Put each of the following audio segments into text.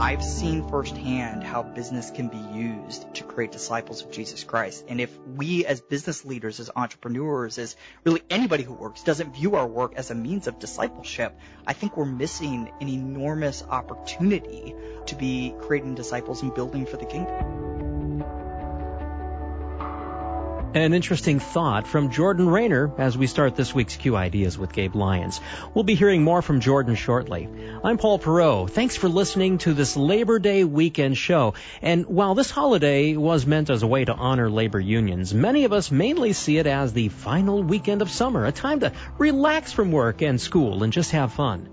I've seen firsthand how business can be used to create disciples of Jesus Christ. And if we as business leaders, as entrepreneurs, as really anybody who works doesn't view our work as a means of discipleship, I think we're missing an enormous opportunity to be creating disciples and building for the kingdom. An interesting thought from Jordan Raynor as we start this week's Q Ideas with Gabe Lyons. We'll be hearing more from Jordan shortly. I'm Paul Perot. Thanks for listening to this Labor Day weekend show. And while this holiday was meant as a way to honor labor unions, many of us mainly see it as the final weekend of summer, a time to relax from work and school and just have fun.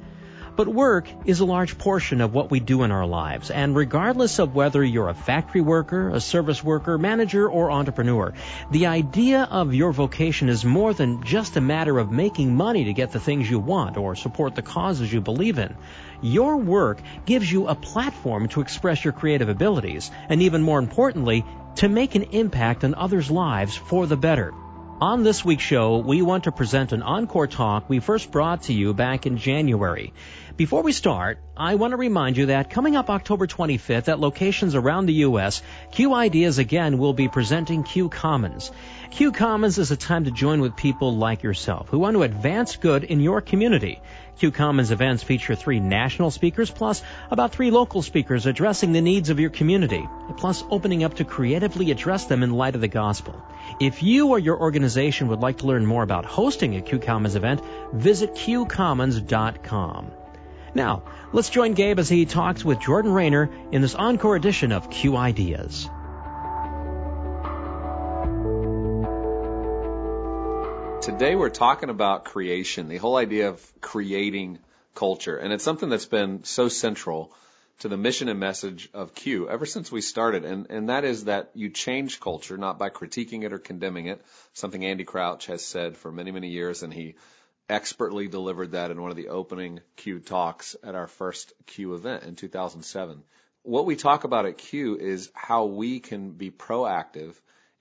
But work is a large portion of what we do in our lives, and regardless of whether you're a factory worker, a service worker, manager, or entrepreneur, the idea of your vocation is more than just a matter of making money to get the things you want or support the causes you believe in. Your work gives you a platform to express your creative abilities, and even more importantly, to make an impact on others' lives for the better. On this week's show, we want to present an encore talk we first brought to you back in January. Before we start, I want to remind you that coming up October 25th at locations around the U.S., Q Ideas again will be presenting Q Commons. Q Commons is a time to join with people like yourself who want to advance good in your community. Q Commons events feature three national speakers plus about three local speakers addressing the needs of your community, plus opening up to creatively address them in light of the gospel. If you or your organization would like to learn more about hosting a Q Commons event, visit qcommons.com. Now, let's join Gabe as he talks with Jordan Raynor in this encore edition of Q Ideas. Today we're talking about creation, the whole idea of creating culture. And it's something that's been so central to the mission and message of Q ever since we started. And, and that is that you change culture, not by critiquing it or condemning it, something Andy Crouch has said for many, many years. And he expertly delivered that in one of the opening Q talks at our first Q event in 2007. What we talk about at Q is how we can be proactive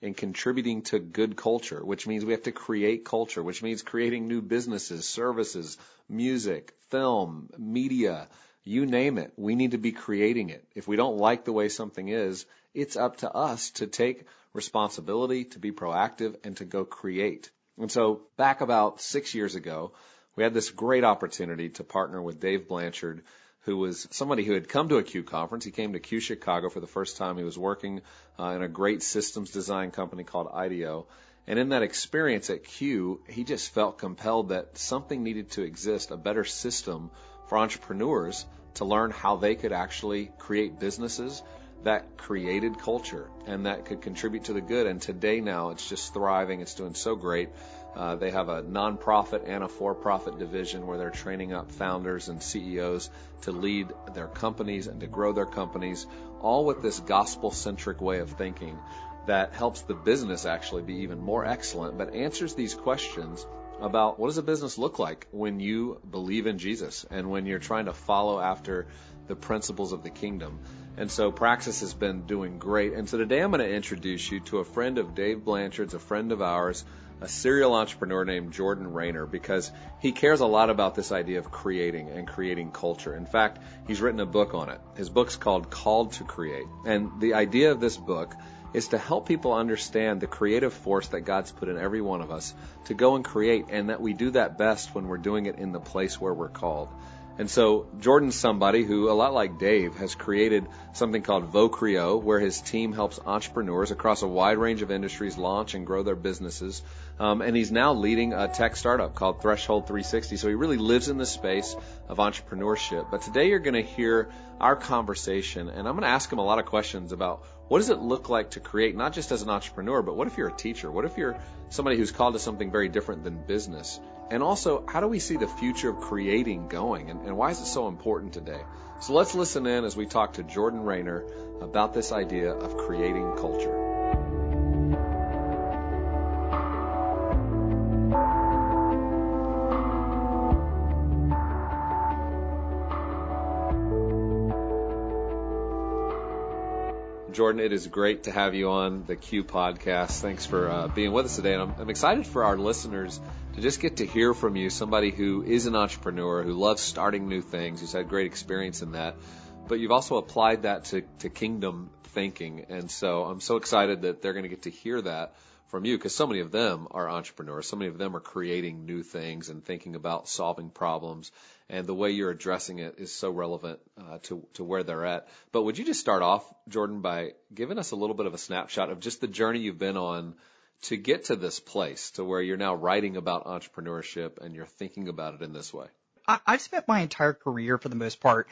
in contributing to good culture, which means we have to create culture, which means creating new businesses, services, music, film, media, you name it. We need to be creating it. If we don't like the way something is, it's up to us to take responsibility, to be proactive, and to go create. And so back about six years ago, we had this great opportunity to partner with Dave Blanchard, who was somebody who had come to a Q conference. He came to Q Chicago for the first time. He was working uh, in a great systems design company called IDEO. And in that experience at Q, he just felt compelled that something needed to exist, a better system for entrepreneurs to learn how they could actually create businesses that created culture and that could contribute to the good. And today now it's just thriving. It's doing so great. Uh, they have a nonprofit and a for-profit division where they're training up founders and CEOs to lead their companies and to grow their companies, all with this gospel-centric way of thinking that helps the business actually be even more excellent, but answers these questions about what does a business look like when you believe in Jesus and when you're trying to follow after the principles of the kingdom. And so Praxis has been doing great. And so today I'm going to introduce you to a friend of Dave Blanchard's, a friend of ours, a serial entrepreneur named Jordan Raynor, because he cares a lot about this idea of creating and creating culture. In fact, he's written a book on it. His book's called Called to Create. And the idea of this book is to help people understand the creative force that God's put in every one of us to go and create, and that we do that best when we're doing it in the place where we're called. And so Jordan's somebody who, a lot like Dave, has created something called Vocreo, where his team helps entrepreneurs across a wide range of industries launch and grow their businesses Um, and he's now leading a tech startup called Threshold 360. So he really lives in the space of entrepreneurship. But today you're going to hear our conversation, and I'm going to ask him a lot of questions about what does it look like to create, not just as an entrepreneur, but what if you're a teacher? What if you're somebody who's called to something very different than business? And also, how do we see the future of creating going, and, and why is it so important today? So let's listen in as we talk to Jordan Raynor about this idea of creating culture. Jordan, it is great to have you on the Q podcast. Thanks for uh, being with us today. And I'm, I'm, excited for our listeners to just get to hear from you, somebody who is an entrepreneur, who loves starting new things, who's had great experience in that. But you've also applied that to, to kingdom thinking. And so I'm so excited that they're going to get to hear that from you because so many of them are entrepreneurs. So many of them are creating new things and thinking about solving problems and the way you're addressing it is so relevant uh, to to where they're at. But would you just start off, Jordan, by giving us a little bit of a snapshot of just the journey you've been on to get to this place, to where you're now writing about entrepreneurship and you're thinking about it in this way? I, I've spent my entire career, for the most part,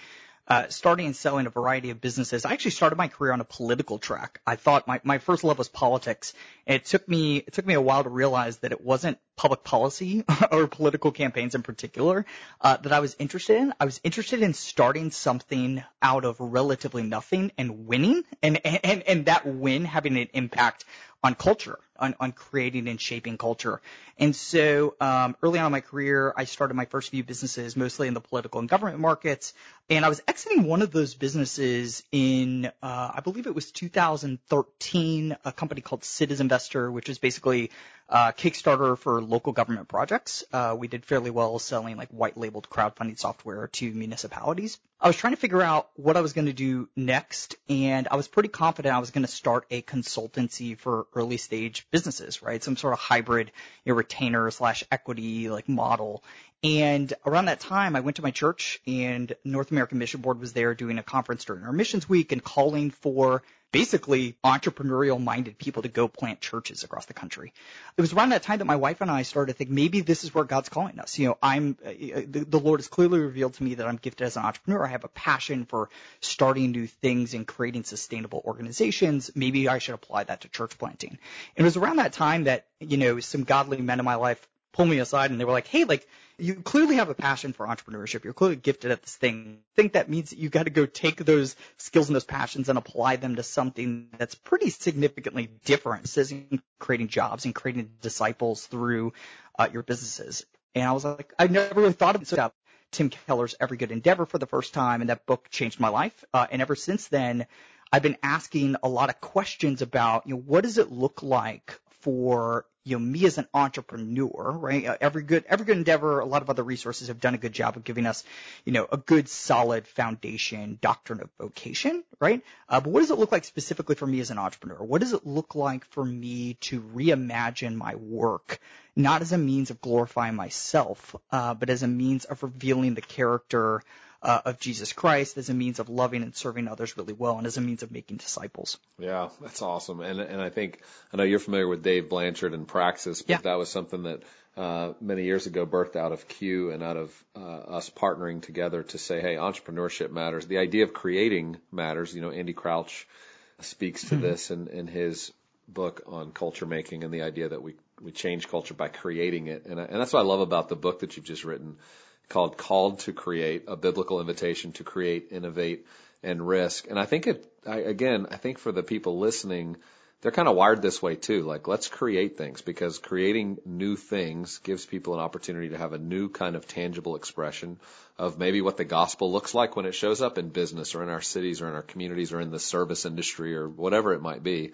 uh, starting and selling a variety of businesses. I actually started my career on a political track. I thought my, my first love was politics. And it took me, it took me a while to realize that it wasn't public policy or political campaigns in particular, uh, that I was interested in. I was interested in starting something out of relatively nothing and winning and, and, and that win having an impact on culture, on, on creating and shaping culture. And so, um, early on in my career, I started my first few businesses mostly in the political and government markets. And I was exiting one of those businesses in, uh, I believe it was 2013, a company called Citizen Investor, which is basically uh, Kickstarter for local government projects. Uh, we did fairly well selling like white labeled crowdfunding software to municipalities. I was trying to figure out what I was going to do next, and I was pretty confident I was going to start a consultancy for early stage businesses, right? Some sort of hybrid you know, retainer slash equity like model. And around that time, I went to my church and North American Mission Board was there doing a conference during our missions week and calling for basically entrepreneurial minded people to go plant churches across the country. It was around that time that my wife and I started to think maybe this is where God's calling us. You know, I'm, the, Lord has clearly revealed to me that I'm gifted as an entrepreneur. I have a passion for starting new things and creating sustainable organizations. Maybe I should apply that to church planting. It was around that time that, you know, some godly men in my life pulled me aside and they were like, hey, like, you clearly have a passion for entrepreneurship. You're clearly gifted at this thing. I think that means that you got to go take those skills and those passions and apply them to something that's pretty significantly different. This creating jobs and creating disciples through uh, your businesses. And I was like, I never really thought of it. So Tim Keller's Every Good Endeavor for the first time, and that book changed my life. Uh, and ever since then, I've been asking a lot of questions about, you know, what does it look like for you know me as an entrepreneur, right? Uh, every good every good endeavor, a lot of other resources have done a good job of giving us, you know, a good solid foundation doctrine of vocation, right? Uh, but what does it look like specifically for me as an entrepreneur? What does it look like for me to reimagine my work, not as a means of glorifying myself, uh, but as a means of revealing the character uh, of Jesus Christ as a means of loving and serving others really well and as a means of making disciples. Yeah, that's awesome. And and I think I know you're familiar with Dave Blanchard and Praxis, but yeah. that was something that uh, many years ago birthed out of Q and out of uh, us partnering together to say, hey, entrepreneurship matters. The idea of creating matters. You know, Andy Crouch speaks to mm-hmm. this in, in his book on culture making and the idea that we we change culture by creating it. And, and that's what I love about the book that you've just written called Called to Create, a biblical invitation to create, innovate, and risk. And I think it, I, again, I think for the people listening, they're kind of wired this way too. Like, let's create things because creating new things gives people an opportunity to have a new kind of tangible expression of maybe what the gospel looks like when it shows up in business or in our cities or in our communities or in the service industry or whatever it might be.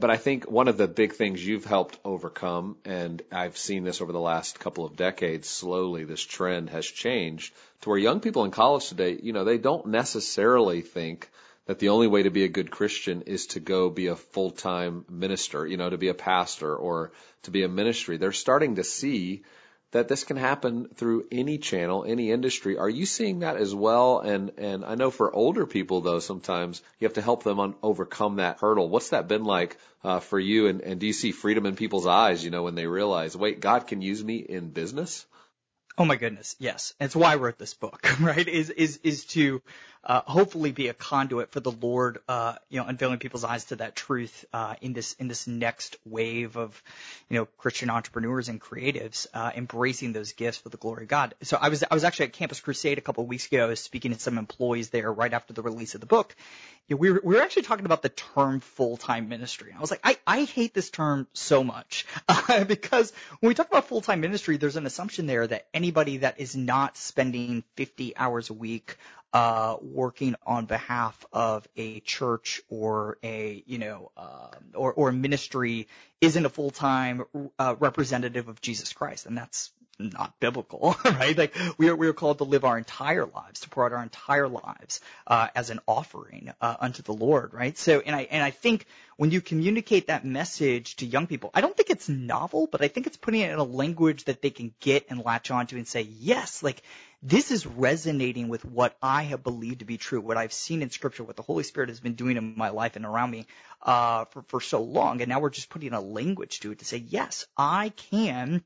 But I think one of the big things you've helped overcome, and I've seen this over the last couple of decades, slowly this trend has changed to where young people in college today, you know, they don't necessarily think that the only way to be a good Christian is to go be a full-time minister, you know, to be a pastor or to be a ministry. They're starting to see that this can happen through any channel, any industry. Are you seeing that as well? And and I know for older people though, sometimes you have to help them on, overcome that hurdle. What's that been like uh, for you? And, and do you see freedom in people's eyes? You know, when they realize, wait, God can use me in business. Oh my goodness, yes. It's why I wrote this book, right? Is is is to uh, hopefully be a conduit for the Lord, uh, you know, unveiling people's eyes to that truth uh, in this in this next wave of, you know, Christian entrepreneurs and creatives uh, embracing those gifts for the glory of God. So I was I was actually at Campus Crusade a couple of weeks ago. Speaking to some employees there right after the release of the book. Know, we were we were actually talking about the term full time ministry. I was like, I I hate this term so much because when we talk about full time ministry, there's an assumption there that anybody that is not spending 50 hours a week uh, working on behalf of a church or a you know uh, or or ministry isn't a full time uh, representative of Jesus Christ, and that's not biblical, right? Like we are we are called to live our entire lives, to pour out our entire lives uh, as an offering uh, unto the Lord, right? So, and I and I think when you communicate that message to young people, I don't think it's novel, but I think it's putting it in a language that they can get and latch onto and say, yes, like this is resonating with what I have believed to be true, what I've seen in scripture, what the Holy Spirit has been doing in my life and around me, uh, for, for so long. And now we're just putting a language to it to say, yes, I can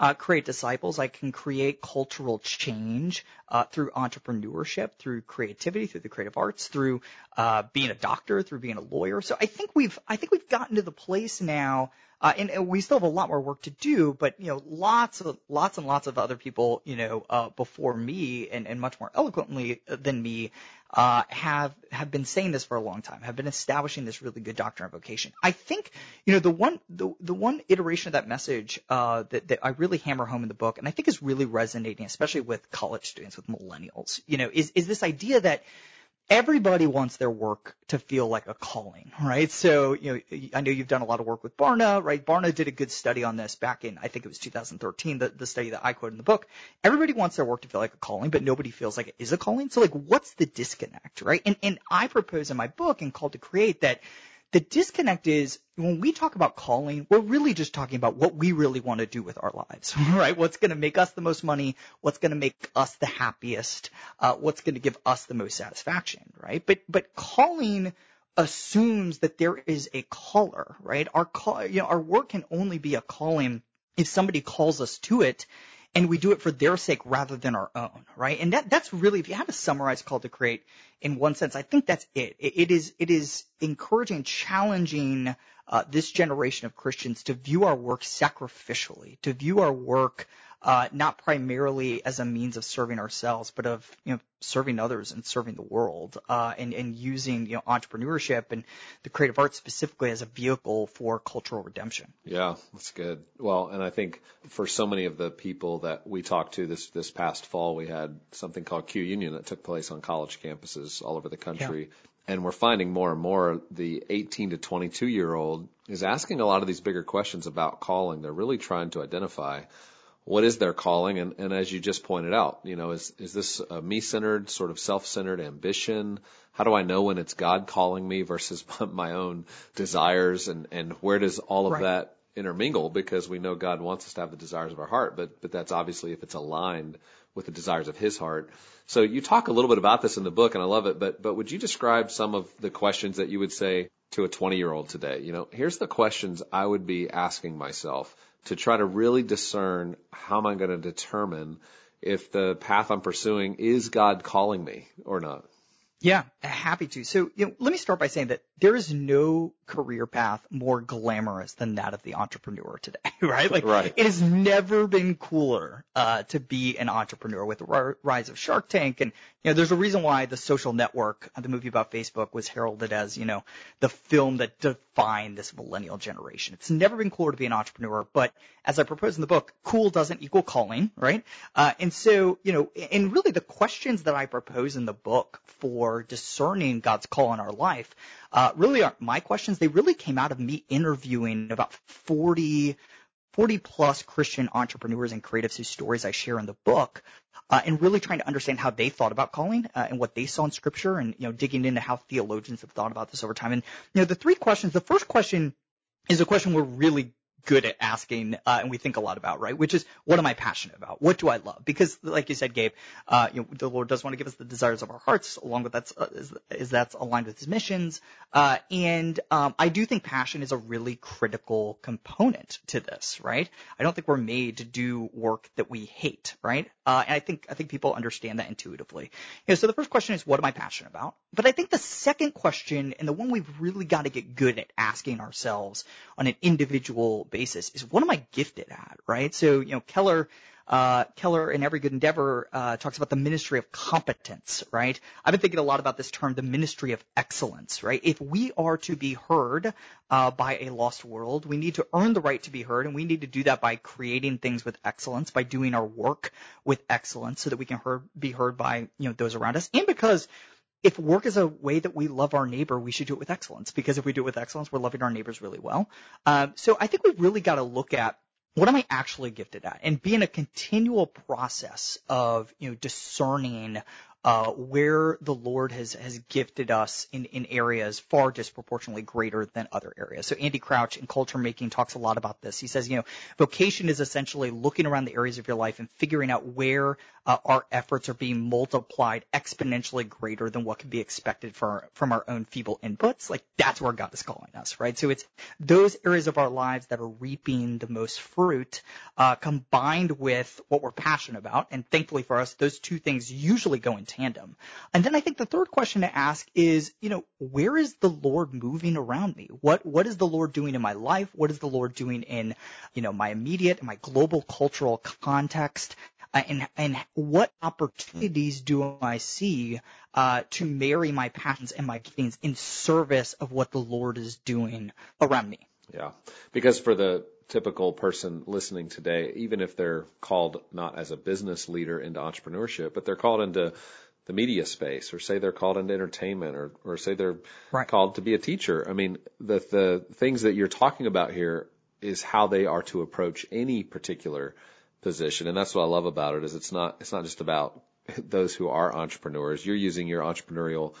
uh, create disciples. I can create cultural change uh, through entrepreneurship, through creativity, through the creative arts, through uh, being a doctor, through being a lawyer. So I think we've I think we've gotten to the place now uh, and, and, we still have a lot more work to do, but you know, lots of lots and lots of other people, you know, uh, before me and, and much more eloquently than me, uh, have have been saying this for a long time, have been establishing this really good doctrine of vocation. I think, you know, the one the the one iteration of that message uh, that that I really hammer home in the book, and I think is really resonating, especially with college students, with millennials, you know, is is this idea that everybody wants their work to feel like a calling, right? So, you know, I know you've done a lot of work with Barna, right? Barna did a good study on this back in, I think it was 2013, the, the study that I quote in the book. Everybody wants their work to feel like a calling, but nobody feels like it is a calling. So like, what's the disconnect, right? And, and I propose in my book and Called to Create that the disconnect is when we talk about calling, we're really just talking about what we really want to do with our lives, right? What's going to make us the most money? What's going to make us the happiest? Uh, what's going to give us the most satisfaction, right? But, but calling assumes that there is a caller, right? Our call, you know, our work can only be a calling if somebody calls us to it and we do it for their sake rather than our own, right? And that, that's really, if you had to summarize Called to Create in one sense, I think that's it. It, it is, it is encouraging, challenging, uh, this generation of Christians to view our work sacrificially, to view our work, uh, not primarily as a means of serving ourselves, but of you know serving others and serving the world, uh, and and using you know entrepreneurship and the creative arts specifically as a vehicle for cultural redemption. Yeah, that's good. Well, and I think for so many of the people that we talked to this this past fall, we had something called Q Union that took place on college campuses all over the country. Yeah and we're finding more and more the 18 to 22 year old is asking a lot of these bigger questions about calling. They're really trying to identify what is their calling? And, and as you just pointed out, you know, is, is this a me-centered, sort of self-centered ambition? How do I know when it's God calling me versus my own desires? And, and where does all of right. that intermingle? Because we know God wants us to have the desires of our heart, but, but that's obviously if it's aligned with the desires of his heart. So you talk a little bit about this in the book and I love it, but, but would you describe some of the questions that you would say to a 20 year old today? You know, here's the questions I would be asking myself to try to really discern how am I going to determine if the path I'm pursuing is God calling me or not. Yeah, happy to. So, you know, let me start by saying that there is no career path more glamorous than that of the entrepreneur today, right? Like, right. it has never been cooler uh, to be an entrepreneur with the rise of Shark Tank, and you know, there's a reason why The Social Network, the movie about Facebook, was heralded as you know the film that defined this millennial generation. It's never been cool to be an entrepreneur, but as I propose in the book, cool doesn't equal calling, right? Uh, and so, you know, and really the questions that I propose in the book for discerning God's call in our life uh, really aren't my questions. They really came out of me interviewing about 40, 40 plus Christian entrepreneurs and creatives whose stories I share in the book, uh, and really trying to understand how they thought about calling uh, and what they saw in scripture and, you know, digging into how theologians have thought about this over time. And, you know, the three questions, the first question is a question we're really good at asking, uh, and we think a lot about, right? Which is, what am I passionate about? What do I love? Because, like you said, Gabe, uh, you know, the Lord does want to give us the desires of our hearts, along with that's uh, is, is, that's aligned with His missions. Uh, and um, I do think passion is a really critical component to this, right? I don't think we're made to do work that we hate, right? Uh, and I think I think people understand that intuitively. You know, so the first question is, what am I passionate about? But I think the second question, and the one we've really got to get good at asking ourselves on an individual basis, is what am I gifted at, right? So, you know, Keller uh, Keller in Every Good Endeavor uh, talks about the ministry of competence, right? I've been thinking a lot about this term, the ministry of excellence, right? If we are to be heard uh, by a lost world, we need to earn the right to be heard, and we need to do that by creating things with excellence, by doing our work with excellence, so that we can heard, be heard by you know those around us, and because if work is a way that we love our neighbor, we should do it with excellence. Because if we do it with excellence, we're loving our neighbors really well. Um, so I think we've really got to look at what am I actually gifted at? And be in a continual process of, you know, discerning uh, where the Lord has has gifted us in in areas far disproportionately greater than other areas. So Andy Crouch in Culture Making talks a lot about this. He says, you know, vocation is essentially looking around the areas of your life and figuring out where uh, our efforts are being multiplied exponentially greater than what can be expected for, from our own feeble inputs. Like that's where God is calling us, right? So it's those areas of our lives that are reaping the most fruit, uh, combined with what we're passionate about. And thankfully for us, those two things usually go in tandem. And then I think the third question to ask is, you know, where is the Lord moving around me? What, what is the Lord doing in my life? What is the Lord doing in, you know, my immediate and my global cultural context? Uh, and, and what opportunities do I see uh, to marry my passions and my giftings in service of what the Lord is doing around me? Yeah, because for the typical person listening today, even if they're called not as a business leader into entrepreneurship, but they're called into the media space, or say they're called into entertainment, or or say they're right. called to be a teacher. I mean, the the things that you're talking about here is how they are to approach any particular position. And that's what I love about it is it's not, it's not just about those who are entrepreneurs. You're using your entrepreneurial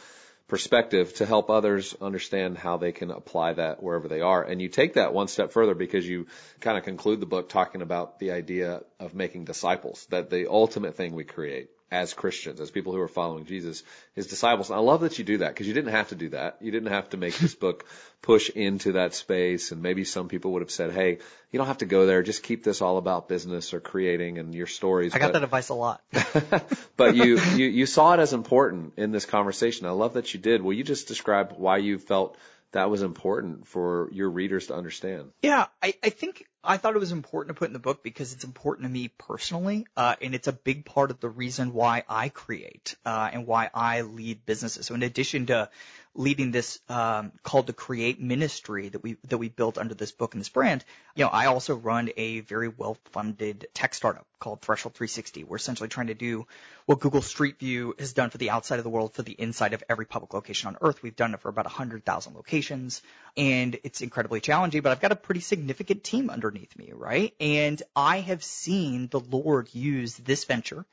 perspective to help others understand how they can apply that wherever they are. And you take that one step further because you kind of conclude the book talking about the idea of making disciples, that the ultimate thing we create as Christians, as people who are following Jesus, his disciples. And I love that you do that because you didn't have to do that. You didn't have to make this book push into that space. And maybe some people would have said, Hey, you don't have to go there. Just keep this all about business or creating and your stories. I got but, that advice a lot. but you, you, you saw it as important in this conversation. I love that you did. Will you just describe why you felt that was important for your readers to understand? Yeah, I, I think I thought it was important to put in the book because it's important to me personally, uh, and it's a big part of the reason why I create uh, and why I lead businesses. So in addition to leading this um, called to create ministry that we that we built under this book and this brand, you know, I also run a very well-funded tech startup called Threshold 360. We're essentially trying to do what Google Street View has done for the outside of the world for the inside of every public location on Earth. We've done it for about 100,000 locations, and it's incredibly challenging. But I've got a pretty significant team underneath me, right? And I have seen the Lord use this venture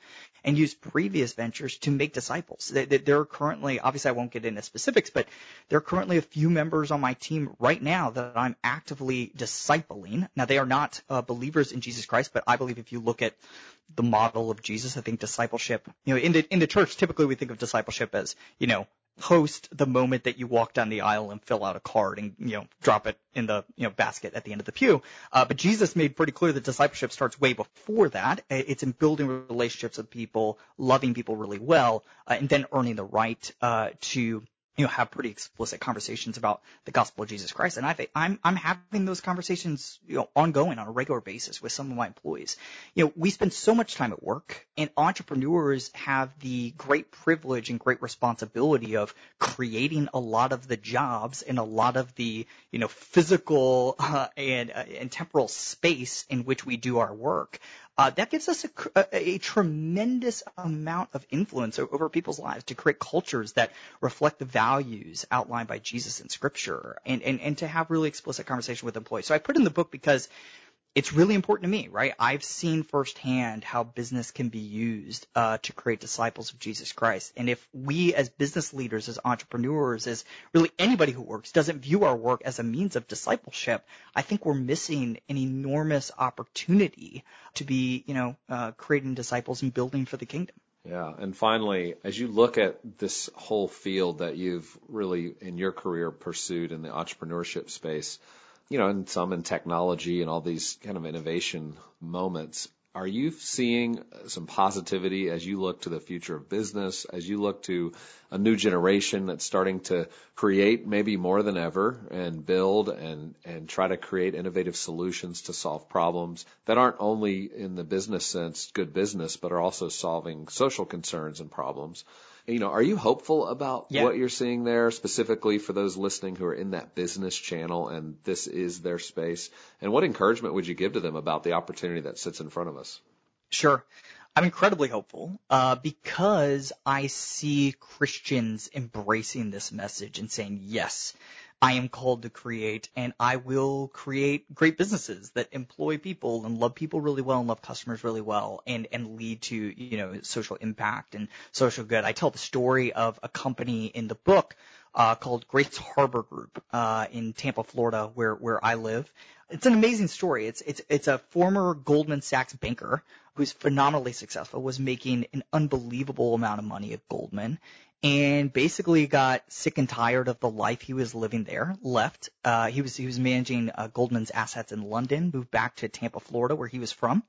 and use previous ventures to make disciples. There are currently, obviously, I won't get into specifics, but there are currently a few members on my team right now that I'm actively discipling. Now, they are not uh, believers in Jesus Christ, but I believe if you look at the model of Jesus, I think discipleship, you know, in the in the church, typically we think of discipleship as, you know, host the moment that you walk down the aisle and fill out a card and you know drop it in the you know basket at the end of the pew. Uh, but Jesus made pretty clear that discipleship starts way before that. It's in building relationships with people, loving people really well, uh, and then earning the right uh, to you know, have pretty explicit conversations about the gospel of Jesus Christ. And I think I'm, I'm having those conversations, you know, ongoing on a regular basis with some of my employees. You know, we spend so much time at work and entrepreneurs have the great privilege and great responsibility of creating a lot of the jobs and a lot of the, you know, physical uh, and, uh, and temporal space in which we do our work Uh, that gives us a, tremendous amount of influence over people's lives to create cultures that reflect the values outlined by Jesus in Scripture, and and and to have really explicit conversation with employees. So I put in the book because it's really important to me, right? I've seen firsthand how business can be used uh, to create disciples of Jesus Christ. And if we as business leaders, as entrepreneurs, as really anybody who works doesn't view our work as a means of discipleship, I think we're missing an enormous opportunity to be, you know, uh, creating disciples and building for the kingdom. Yeah. And finally, as you look at this whole field that you've really in your career pursued in the entrepreneurship space, you know, and some in technology and all these kind of innovation moments. Are you seeing some positivity as you look to the future of business, as you look to a new generation that's starting to create maybe more than ever and build and, and try to create innovative solutions to solve problems that aren't only in the business sense good business, but are also solving social concerns and problems? You know, are you hopeful about yeah. what you're seeing there specifically for those listening who are in that business channel and this is their space? And what encouragement would you give to them about the opportunity that sits in front of us? Sure. I'm incredibly hopeful uh, because I see Christians embracing this message and saying, yes, I am called to create and I will create great businesses that employ people and love people really well and love customers really well and, and lead to, you know, social impact and social good. I tell the story of a company in the book uh, called Grace Harbor Group uh, in Tampa, Florida, where where I live. It's an amazing story. It's it's it's a former Goldman Sachs banker who's phenomenally successful, was making an unbelievable amount of money at Goldman, and basically got sick and tired of the life he was living there. Left. Uh, he was he was managing uh, Goldman's assets in London. Moved back to Tampa, Florida, where he was from,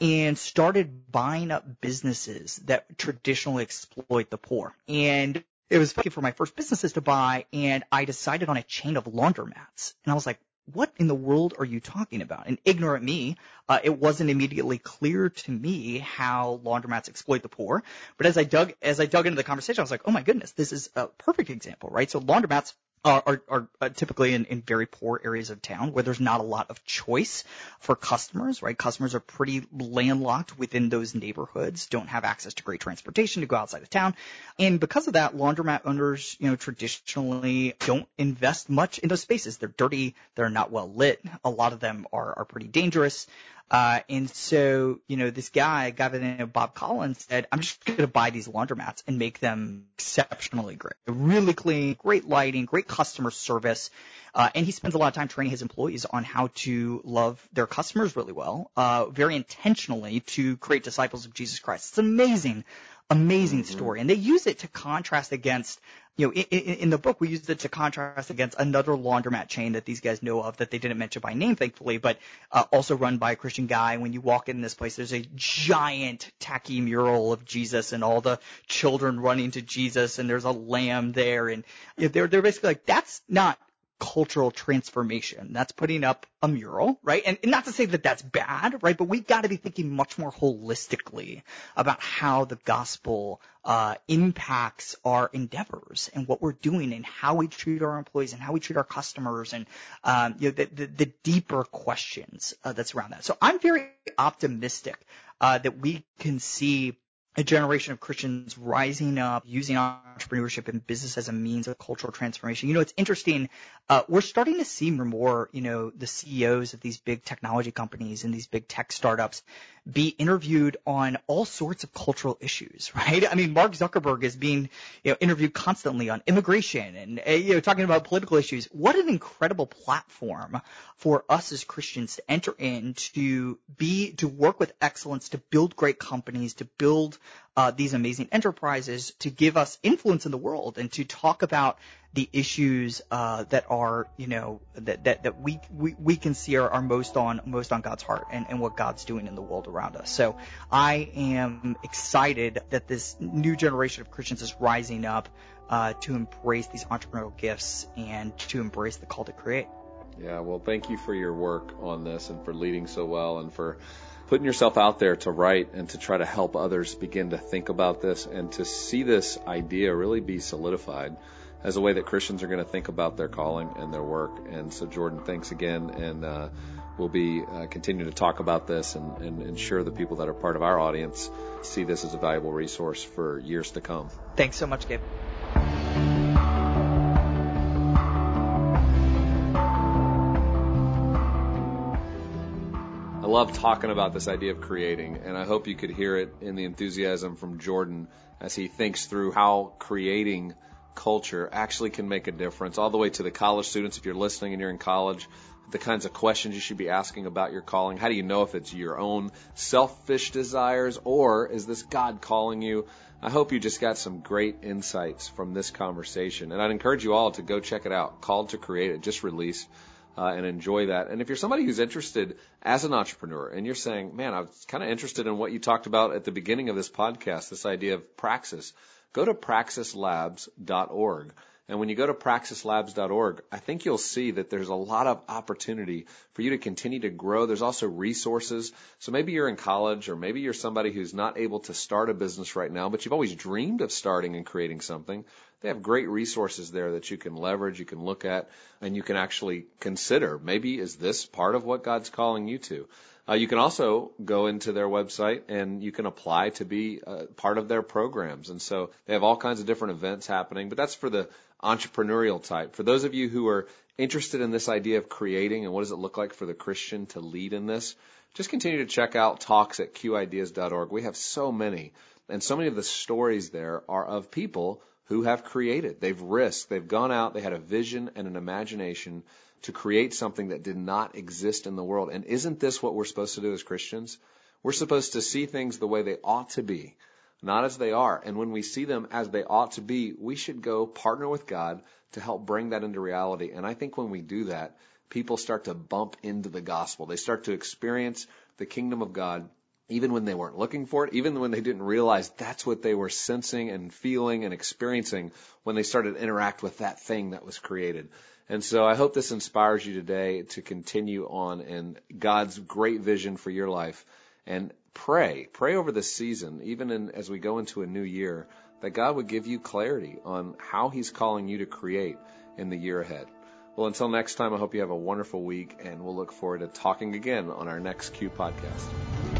and started buying up businesses that traditionally exploit the poor. And it was for my first businesses to buy, and I decided on a chain of laundromats. And I was like, what in the world are you talking about? And ignorant me, uh, it wasn't immediately clear to me how laundromats exploit the poor. But as I dug, as I dug into the conversation, I was like, oh my goodness, this is a perfect example, right? So laundromats are, are, are uh, typically in, in very poor areas of town where there's not a lot of choice for customers, right? Customers are pretty landlocked within those neighborhoods, don't have access to great transportation to go outside of town. And because of that, laundromat owners, you know, traditionally don't invest much in those spaces. They're dirty. They're not well lit. A lot of them are, are pretty dangerous. Uh, and so, you know, this guy, a guy by the name of Bob Collins said, I'm just going to buy these laundromats and make them exceptionally great. Really clean, great lighting, great customer service. Uh, and he spends a lot of time training his employees on how to love their customers really well, uh, very intentionally to create disciples of Jesus Christ. It's amazing amazing story. And they use it to contrast against, you know, in, in, the book, we use it to contrast against another laundromat chain that these guys know of that they didn't mention by name, thankfully, but uh, also run by a Christian guy. When you walk in this place, there's a giant tacky mural of Jesus and all the children running to Jesus, and there's a lamb there, and they're they're basically like that's not cultural transformation. That's putting up a mural, right? And, and not to say that that's bad, right? But we've got to be thinking much more holistically about how the gospel uh, impacts our endeavors and what we're doing and how we treat our employees and how we treat our customers and um, you know, the, the, the deeper questions uh, that's around that. So I'm very optimistic uh, that we can see a generation of Christians rising up, using entrepreneurship and business as a means of cultural transformation. You know, it's interesting. Uh, we're starting to see more, you know, the CEOs of these big technology companies and these big tech startups be interviewed on all sorts of cultural issues, right? I mean, Mark Zuckerberg is being, you know, interviewed constantly on immigration and, uh, you know, talking about political issues. What an incredible platform for us as Christians to enter in, to be, to work with excellence, to build great companies, to build uh, these amazing enterprises, to give us influence in the world, and to talk about the issues uh, that are, you know, that that, that we, we we can see are, are most on most on God's heart and, and what God's doing in the world around us. So I am excited that this new generation of Christians is rising up uh, to embrace these entrepreneurial gifts and to embrace the call to create. Yeah, well, thank you for your work on this and for leading so well and for putting yourself out there to write and to try to help others begin to think about this and to see this idea really be solidified as a way that Christians are going to think about their calling and their work. And so, Jordan, thanks again. And uh, we'll be uh, continuing to talk about this and, and ensure the people that are part of our audience see this as a valuable resource for years to come. Thanks so much, Gabe. I love talking about this idea of creating, and I hope you could hear it in the enthusiasm from Jordan as he thinks through how creating culture actually can make a difference, all the way to the college students. If you're listening and you're in college, the kinds of questions you should be asking about your calling. How do you know if it's your own selfish desires or is this God calling you? I hope you just got some great insights from this conversation. And I'd encourage you all to go check it out. Called to Create it just released. Uh, and enjoy that. And if you're somebody who's interested as an entrepreneur and you're saying, man, I was kind of interested in what you talked about at the beginning of this podcast, this idea of praxis, go to praxislabs.org. And when you go to praxislabs.org, I think you'll see that there's a lot of opportunity for you to continue to grow. There's also resources. So maybe you're in college or maybe you're somebody who's not able to start a business right now, but you've always dreamed of starting and creating something. They have great resources there that you can leverage, you can look at, and you can actually consider maybe is this part of what God's calling you to? Uh, you can also go into their website and you can apply to be uh, part of their programs. And so they have all kinds of different events happening, but that's for the entrepreneurial type. For those of you who are interested in this idea of creating and what does it look like for the Christian to lead in this, just continue to check out talks at qideas.org. We have so many, and so many of the stories there are of people who have created. They've risked, they've gone out, they had a vision and an imagination to create something that did not exist in the world. And isn't this what we're supposed to do as Christians? We're supposed to see things the way they ought to be not as they are. And when we see them as they ought to be, we should go partner with God to help bring that into reality. And I think when we do that, people start to bump into the gospel. They start to experience the kingdom of God even when they weren't looking for it, even when they didn't realize that's what they were sensing and feeling and experiencing when they started to interact with that thing that was created. And so I hope this inspires you today to continue on in God's great vision for your life and pray, pray over this season, even in, as we go into a new year, that God would give you clarity on how He's calling you to create in the year ahead. Well, until next time, I hope you have a wonderful week, and we'll look forward to talking again on our next Q podcast.